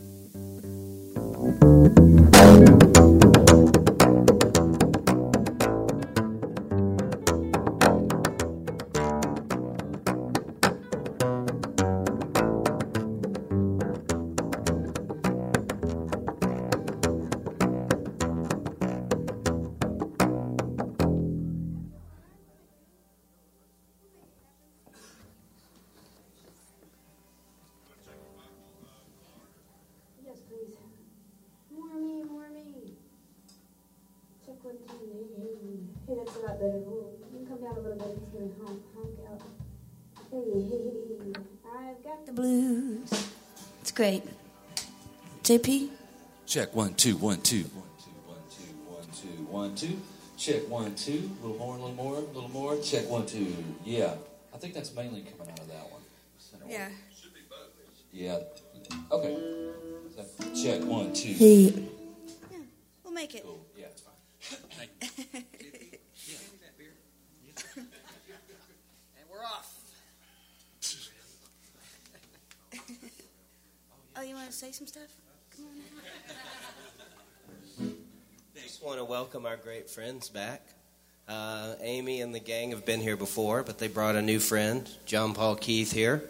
Yes, JP? Check one, two, one, two. One, two, one, two, one, two, one, two. Check one, two. A little more, a little more, a little more. Check one, two. Yeah. I think that's mainly coming out of that one. Center one. Yeah. Yeah. Okay. So, check one, two. Hey. Yeah, we'll make it. Cool. Yeah, it's fine. And we're off. Oh, you want to say some stuff? Just want to welcome our great friends back. Uh, Amy and the gang have been here before, but they brought a new friend, John Paul Keith, here,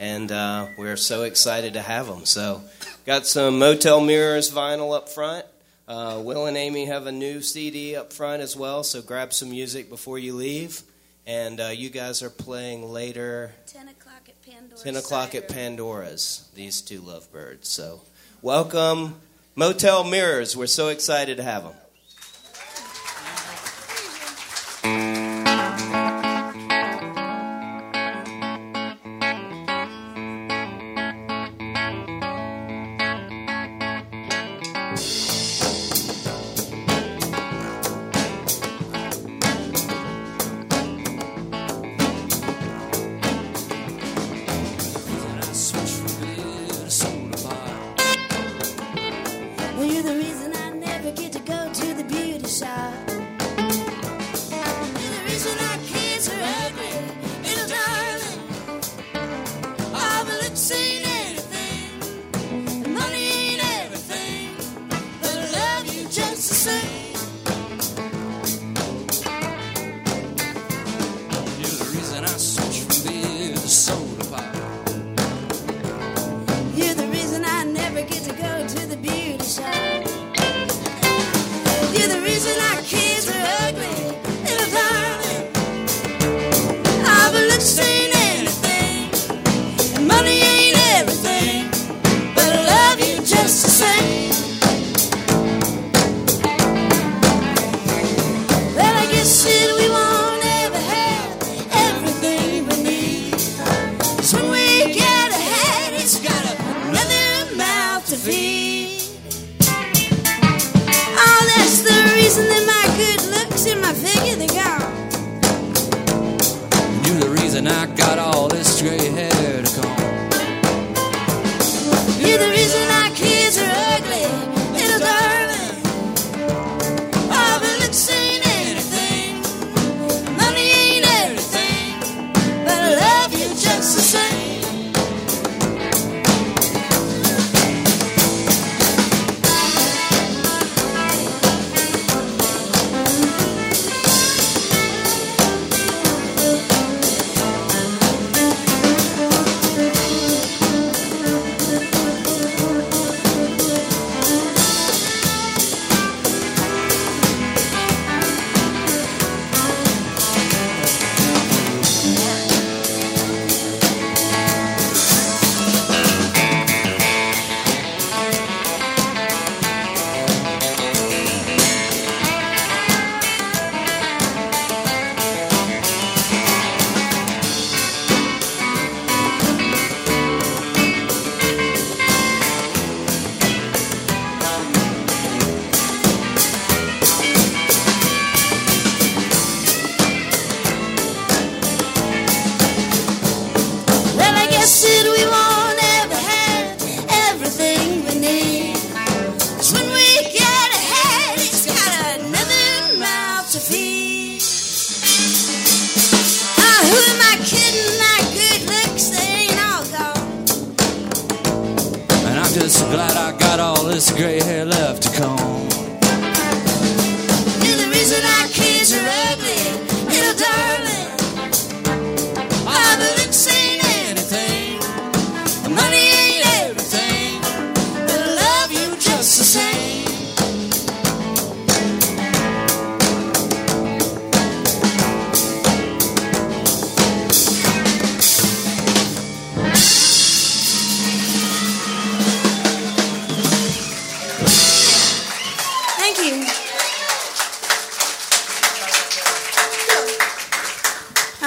and uh, we're so excited to have them. So, got some Motel Mirrors vinyl up front. Uh, Will and Amy have a new CD up front as well, so grab some music before you leave. And uh, you guys are playing later 10 o'clock at Pandora. 10 o'clock Cider. at Pandora's, these two lovebirds. So, welcome, Motel Mirrors. We're so excited to have them.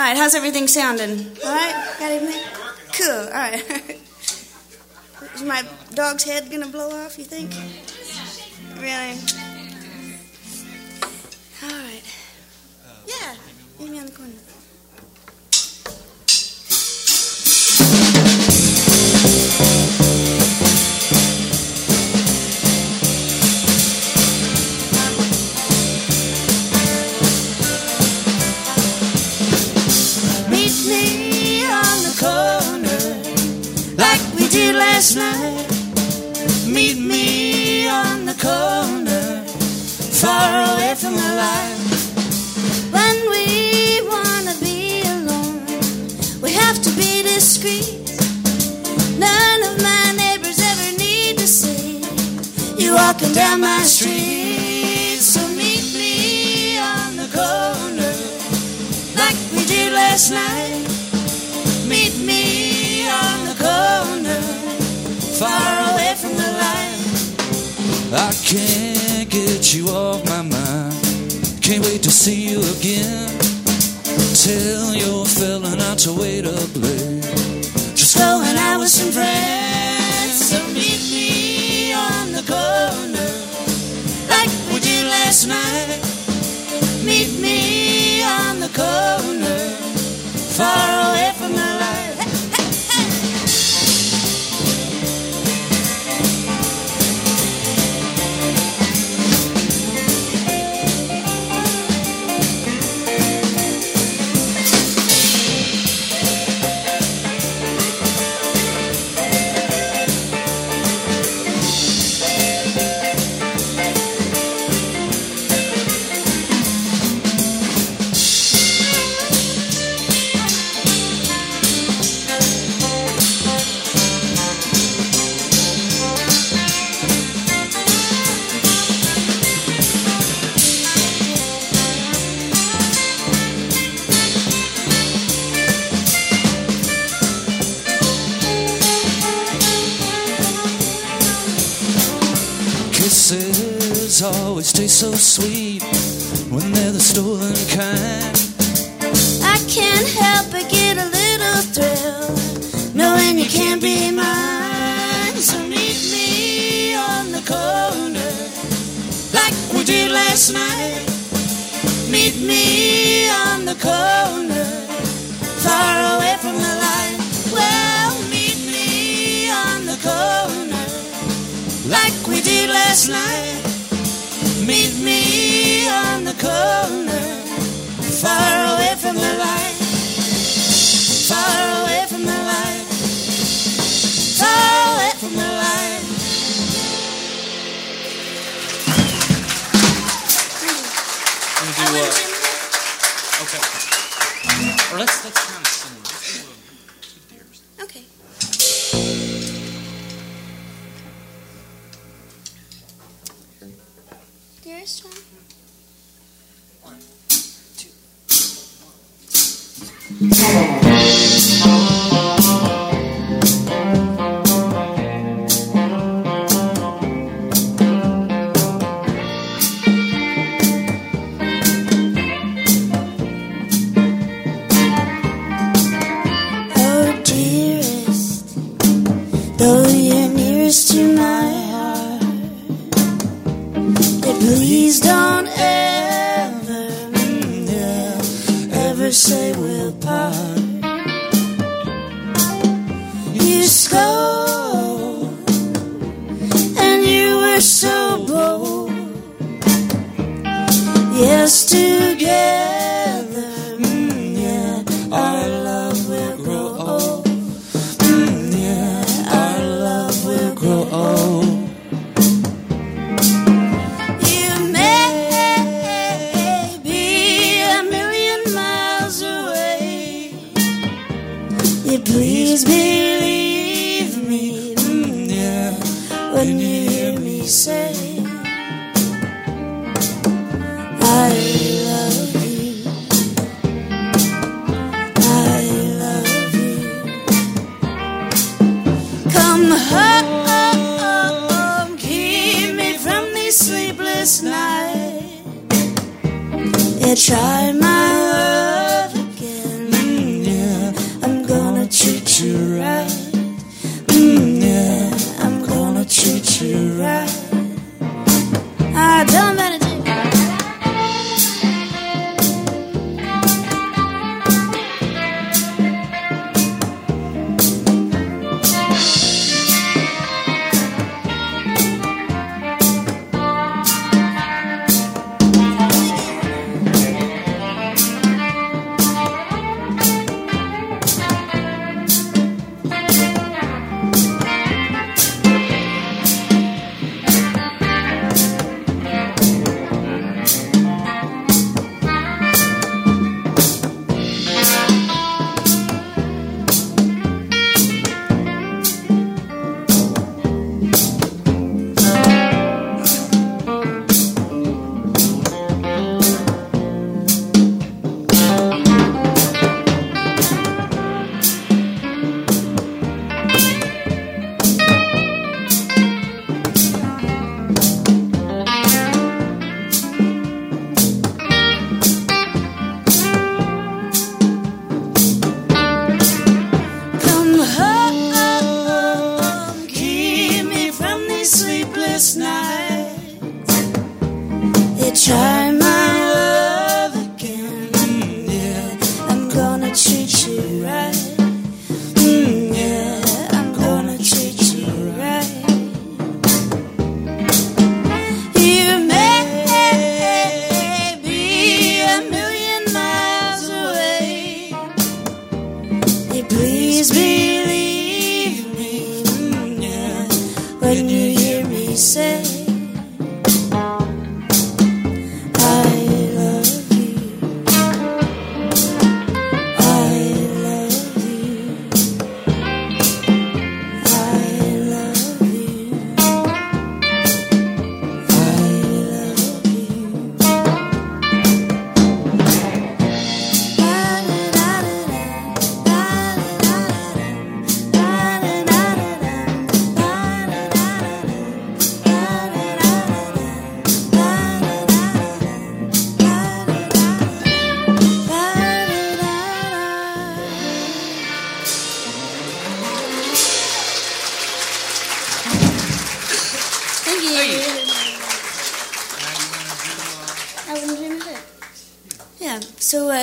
Right, how's everything sounding? All right, got everything? Cool. All right. Is my dog's head gonna blow off? You think? Really? All right. Yeah, meet me on the corner. Last night. Meet me on the corner, far away from the light. When we wanna be alone, we have to be discreet. None of my neighbors ever need to see you walking down my street. So meet me on the corner like we did last night. I can't get you off my mind. Can't wait to see you again. Tell your fella not to wait up late. Just Go and out with some friends. So meet me on the corner, like we did last night. Meet me on the corner, far away taste so sweet when they're the stolen kind. I can't help but get a little thrill knowing you can't be mine. So meet me on the corner like we did last night. Meet me on the corner, far away from the light. Well, meet me on the corner like we did last night. Me on the corner, far together,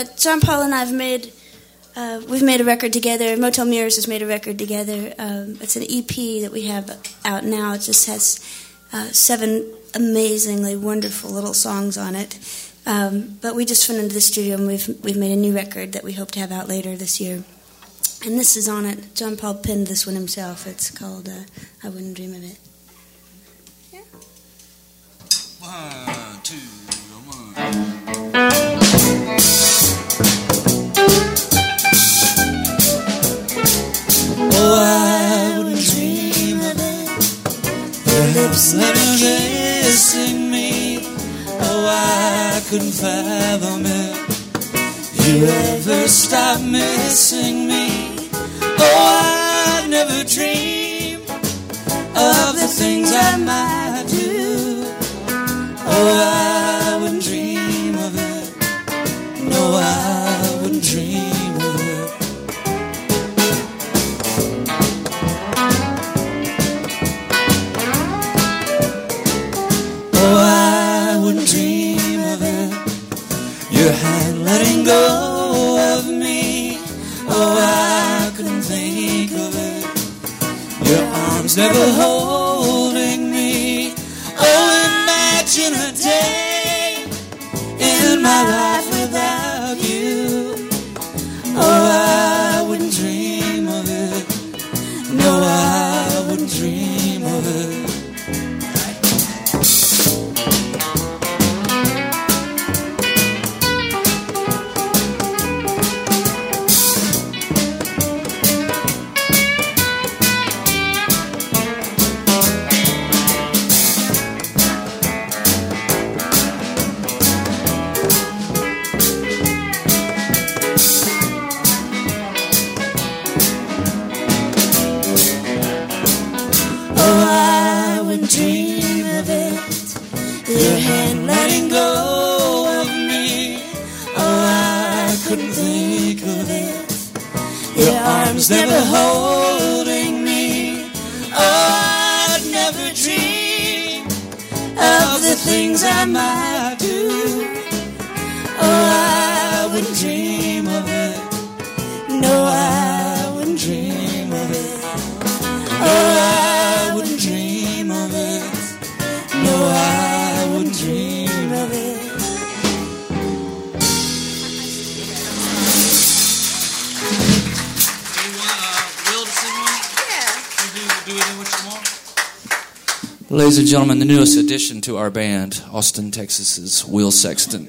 uh, John Paul and I've made uh, we've made a record together. Motel Mirrors has made a record together. Um, it's an EP that we have out now. It just has uh, seven amazingly wonderful little songs on it. Um, but we just went into the studio and we've we've made a new record that we hope to have out later this year. And this is on it. John Paul penned this one himself. It's called uh, "I Wouldn't Dream of It." One, two, one. I wouldn't dream of it. Your lips never kissing me. Oh, I couldn't fathom it. You stop missing me? Oh, I'd never of the things I might the things I Ladies and gentlemen, the newest addition to our band, Austin, Texas's Will Sexton.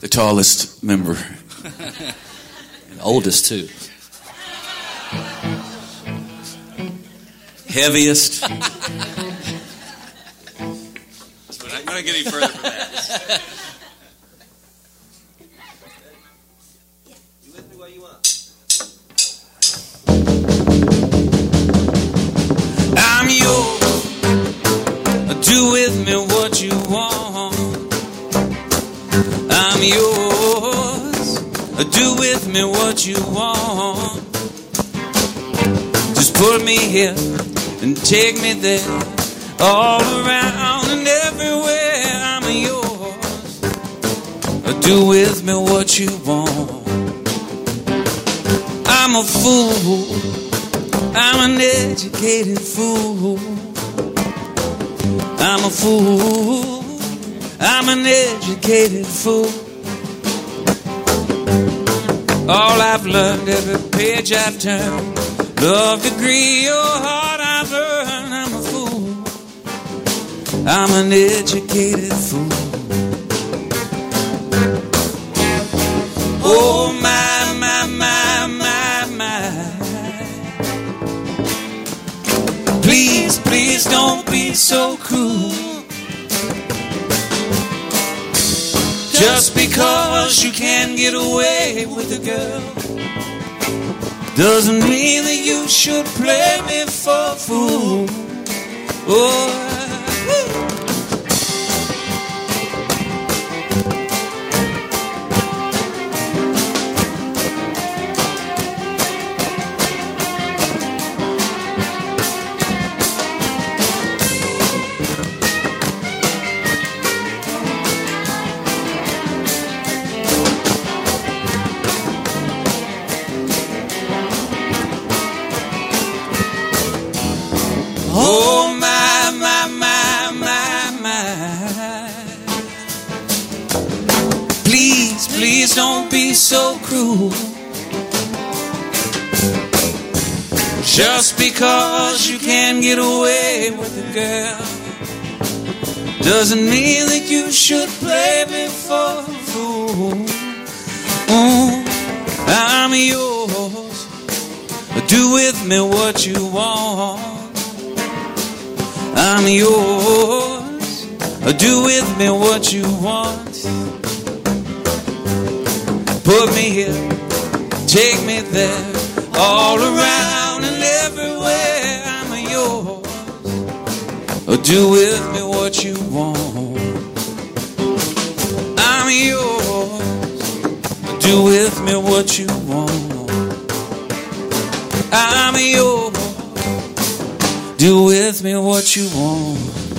The tallest member. and oldest, too. Heaviest. We're not going to get any further from that. me what you want. Just put me here and take me there. All around and everywhere. I'm yours. Do with me what you want. I'm a fool. I'm an educated fool. I'm a fool. I'm an educated fool. All I've learned, every page I've turned, love degree your heart I've earned. I'm a fool. I'm an educated fool. Oh Just because you can get away with a girl doesn't mean that you should play me for a fool. Oh, Oh my, my, my, my, my. Please, please don't be so cruel. Just because you can get away with a girl doesn't mean that you should play me for a fool. Oh, I'm yours. Do with me what you want. I'm yours. Do with me what you want. Put me here, take me there, all around and everywhere. I'm yours. Do with me what you want. I'm yours. Do with me what you want. I'm yours. Do with me what you want.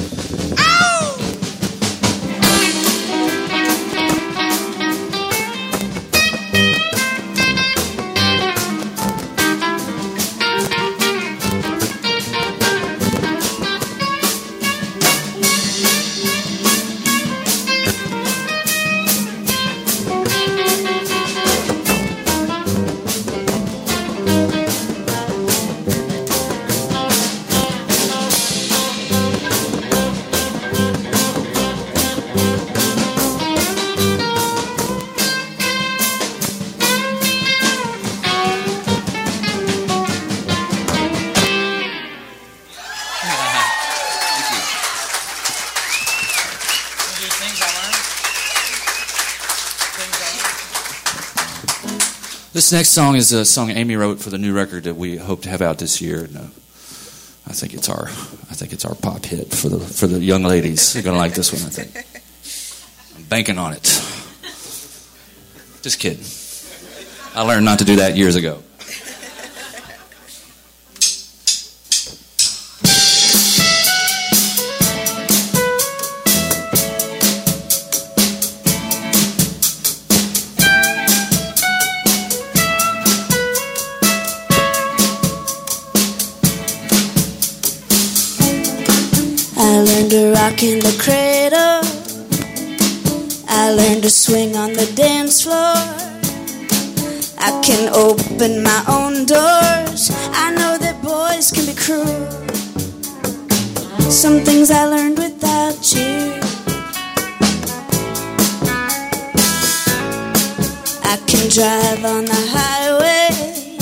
Next song is a song Amy wrote for the new record that we hope to have out this year. And, uh, I think it's our I think it's our pop hit for the for the young ladies. You're gonna like this one. I think. I'm banking on it. Just kidding. I learned not to do that years ago. Rock in the cradle. I learned to swing on the dance floor. I can open my own doors. I know that boys can be cruel. Some things I learned without you. I can drive on the highway.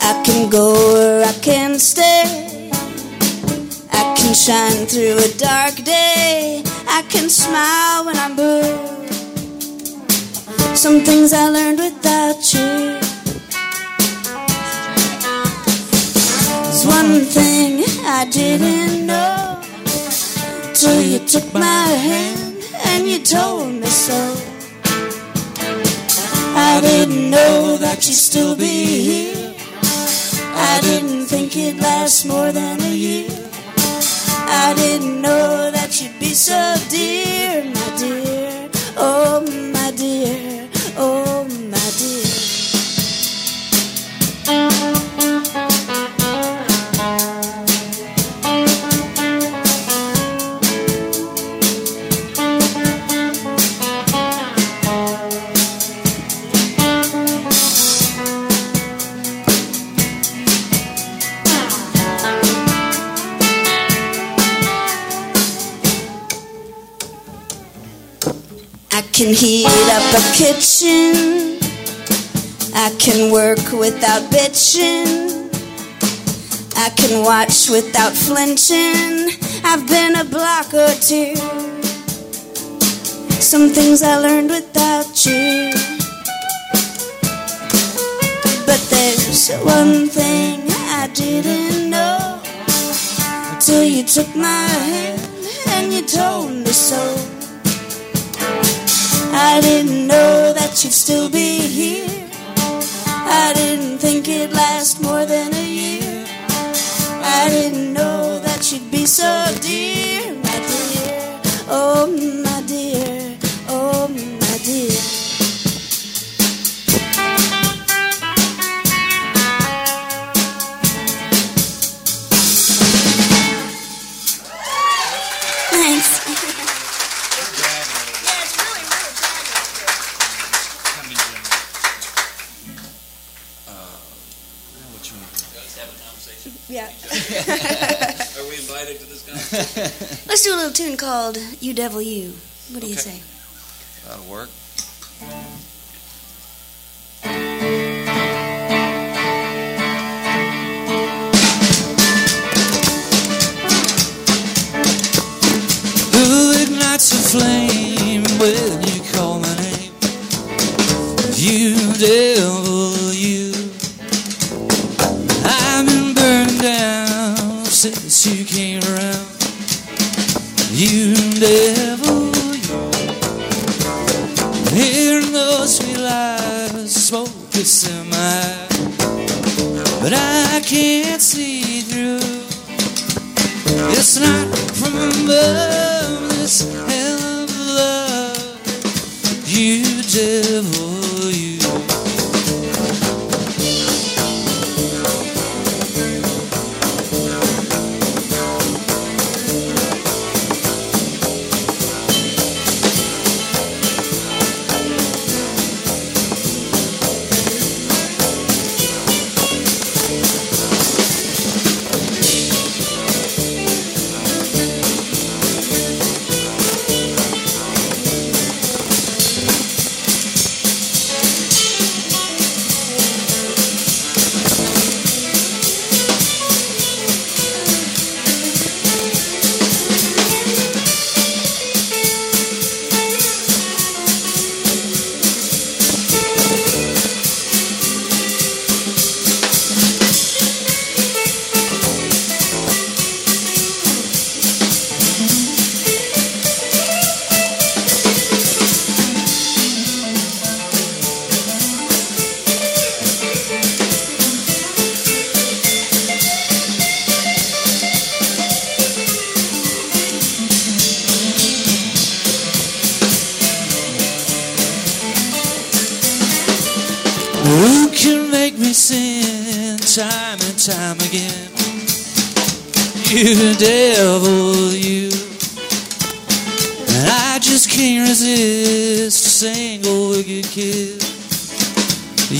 I can go where I can stay. Shine through a dark day. I can smile when I'm blue. Some things I learned without you. There's one thing I didn't know till you took my hand and you told me so. I didn't know that you'd still be here. I didn't think it'd last more than a year. I didn't know that you'd be so dear, my dear. Oh, a kitchen. I can work without bitching. I can watch without flinching. I've been a block or two. Some things I learned without you. But there's one thing I didn't know till you took my hand and you told me so. I didn't know that you'd still be here. I didn't think it'd last more than a year. I didn't know that you'd be so dear, my dear. Oh, my Let's do a little tune called You Devil You. What do you say? That'll work. Who ignites a flame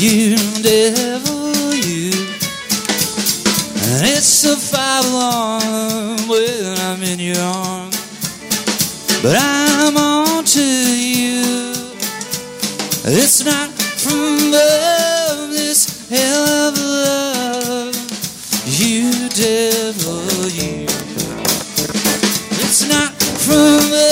You devil, you. And it's a five alarm when I'm in your arms. But I'm on to you. It's not from love, this hell of love. You devil, you. It's not from love,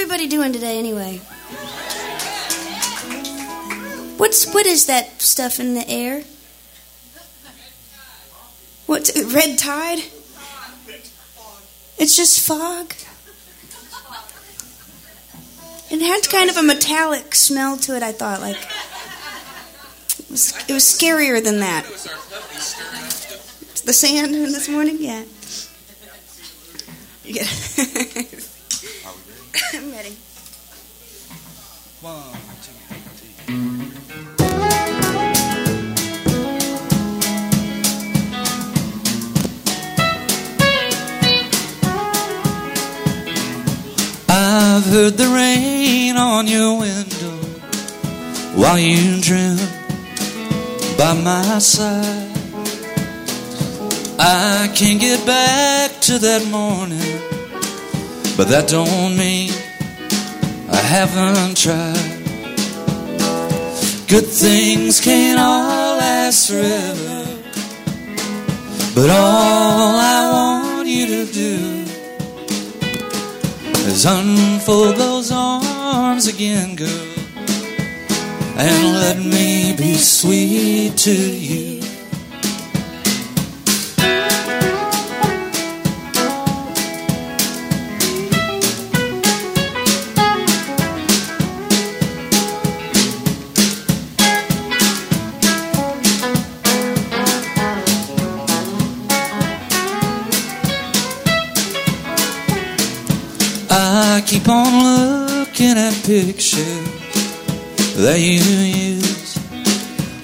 everybody doing today, anyway? What's what is that stuff in the air? What's red tide? It's just fog. It had kind of a metallic smell to it. I thought, like it was, it was scarier than that. The sand this morning, yeah. You get. I'm ready. One, two, I've heard the rain on your window while you dream by my side. I can't get back to that morning, but that don't mean I haven't tried. Good things can't all last forever, but all I want you to do is unfold those arms again, girl, and let me be sweet to you. Pictures that you used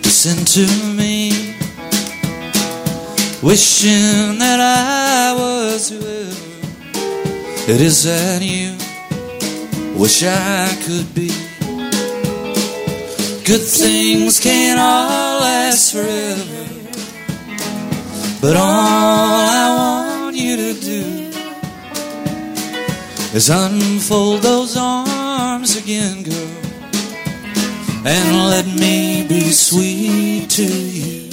to send to me, wishing that I was whoever it is that you wish I could be. Good things can't all last forever, but all I want you to do is unfold those arms again, girl, and let me be sweet to you.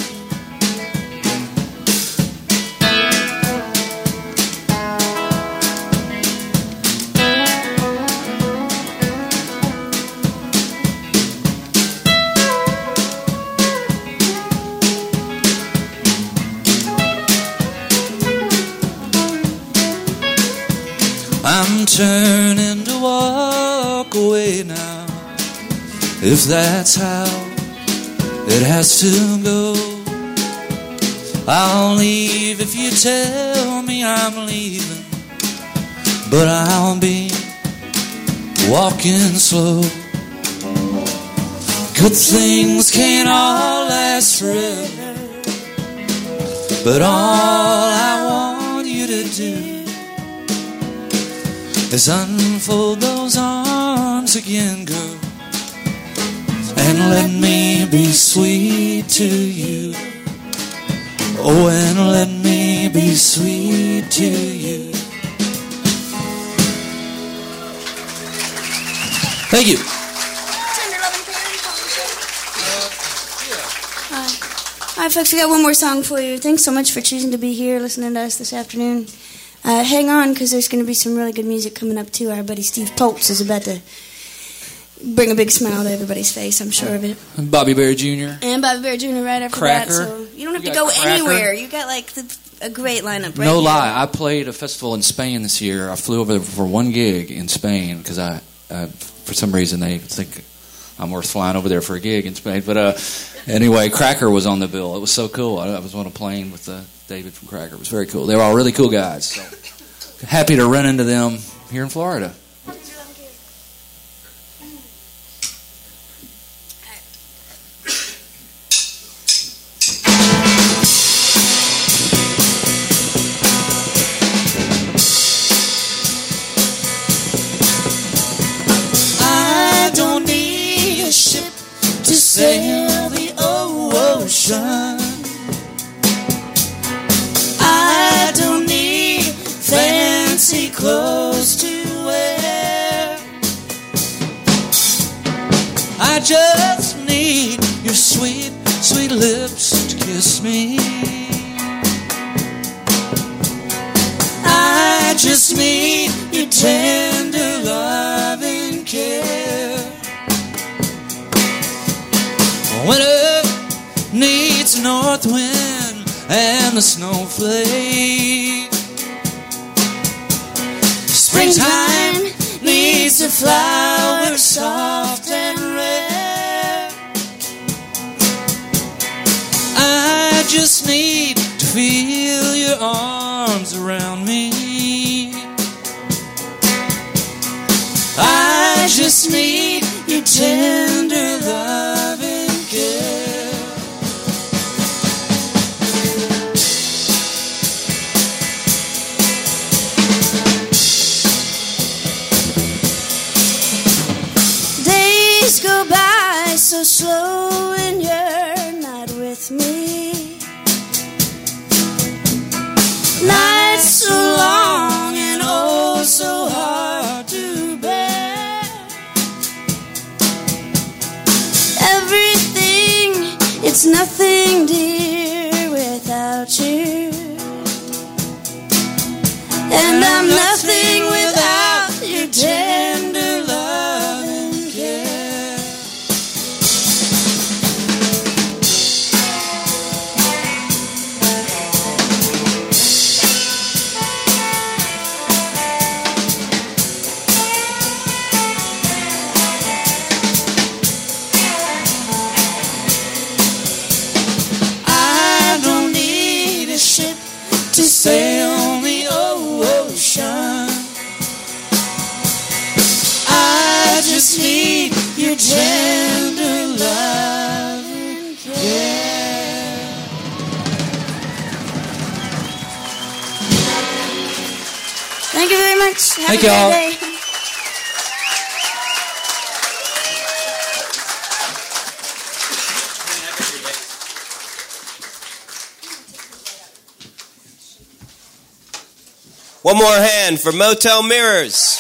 I'm If that's how it has to go, I'll leave if you tell me I'm leaving. But I'll be walking slow. Good things can't all last forever. But all I want you to do is unfold those arms again, girl, and let me be sweet to you. Oh, and let me be sweet to you. Thank you. Hi. Right, folks, we got one more song for you. Thanks so much for choosing to be here, listening to us this afternoon. Uh, hang on, because there's going to be some really good music coming up, too. Our buddy Steve Poltz is about to bring a big smile to everybody's face, I'm sure of it. Bobby Bare Jr. And Bobby Bare Jr. right after Cracker. that, so you don't have You to go Cracker. anywhere. You got, like, the, a great lineup right no here. lie, I played a festival in Spain this year. I flew over there for one gig in Spain because I, uh, for some reason, they think I'm worth flying over there for a gig in Spain. But uh, anyway, Cracker was on the bill. It was so cool. I, I was on a plane with uh, David from Cracker. It was very cool. They were all really cool guys. So happy to run into them here in Florida. Just need. Your tender it's Thank y'all. day. One more hand for Motel Mirrors.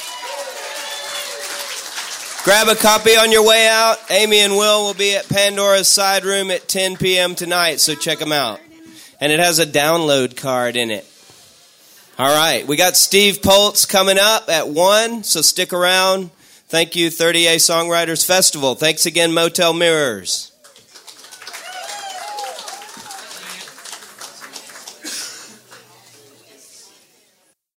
Grab a copy on your way out. Amy and Will will be at Pandora's Side Room at 10 p.m. tonight, so check them out. And it has a download card in it. All right, we got Steve Poltz coming up at 1, so stick around. Thank you, 30A Songwriters Festival. Thanks again, Motel Mirrors.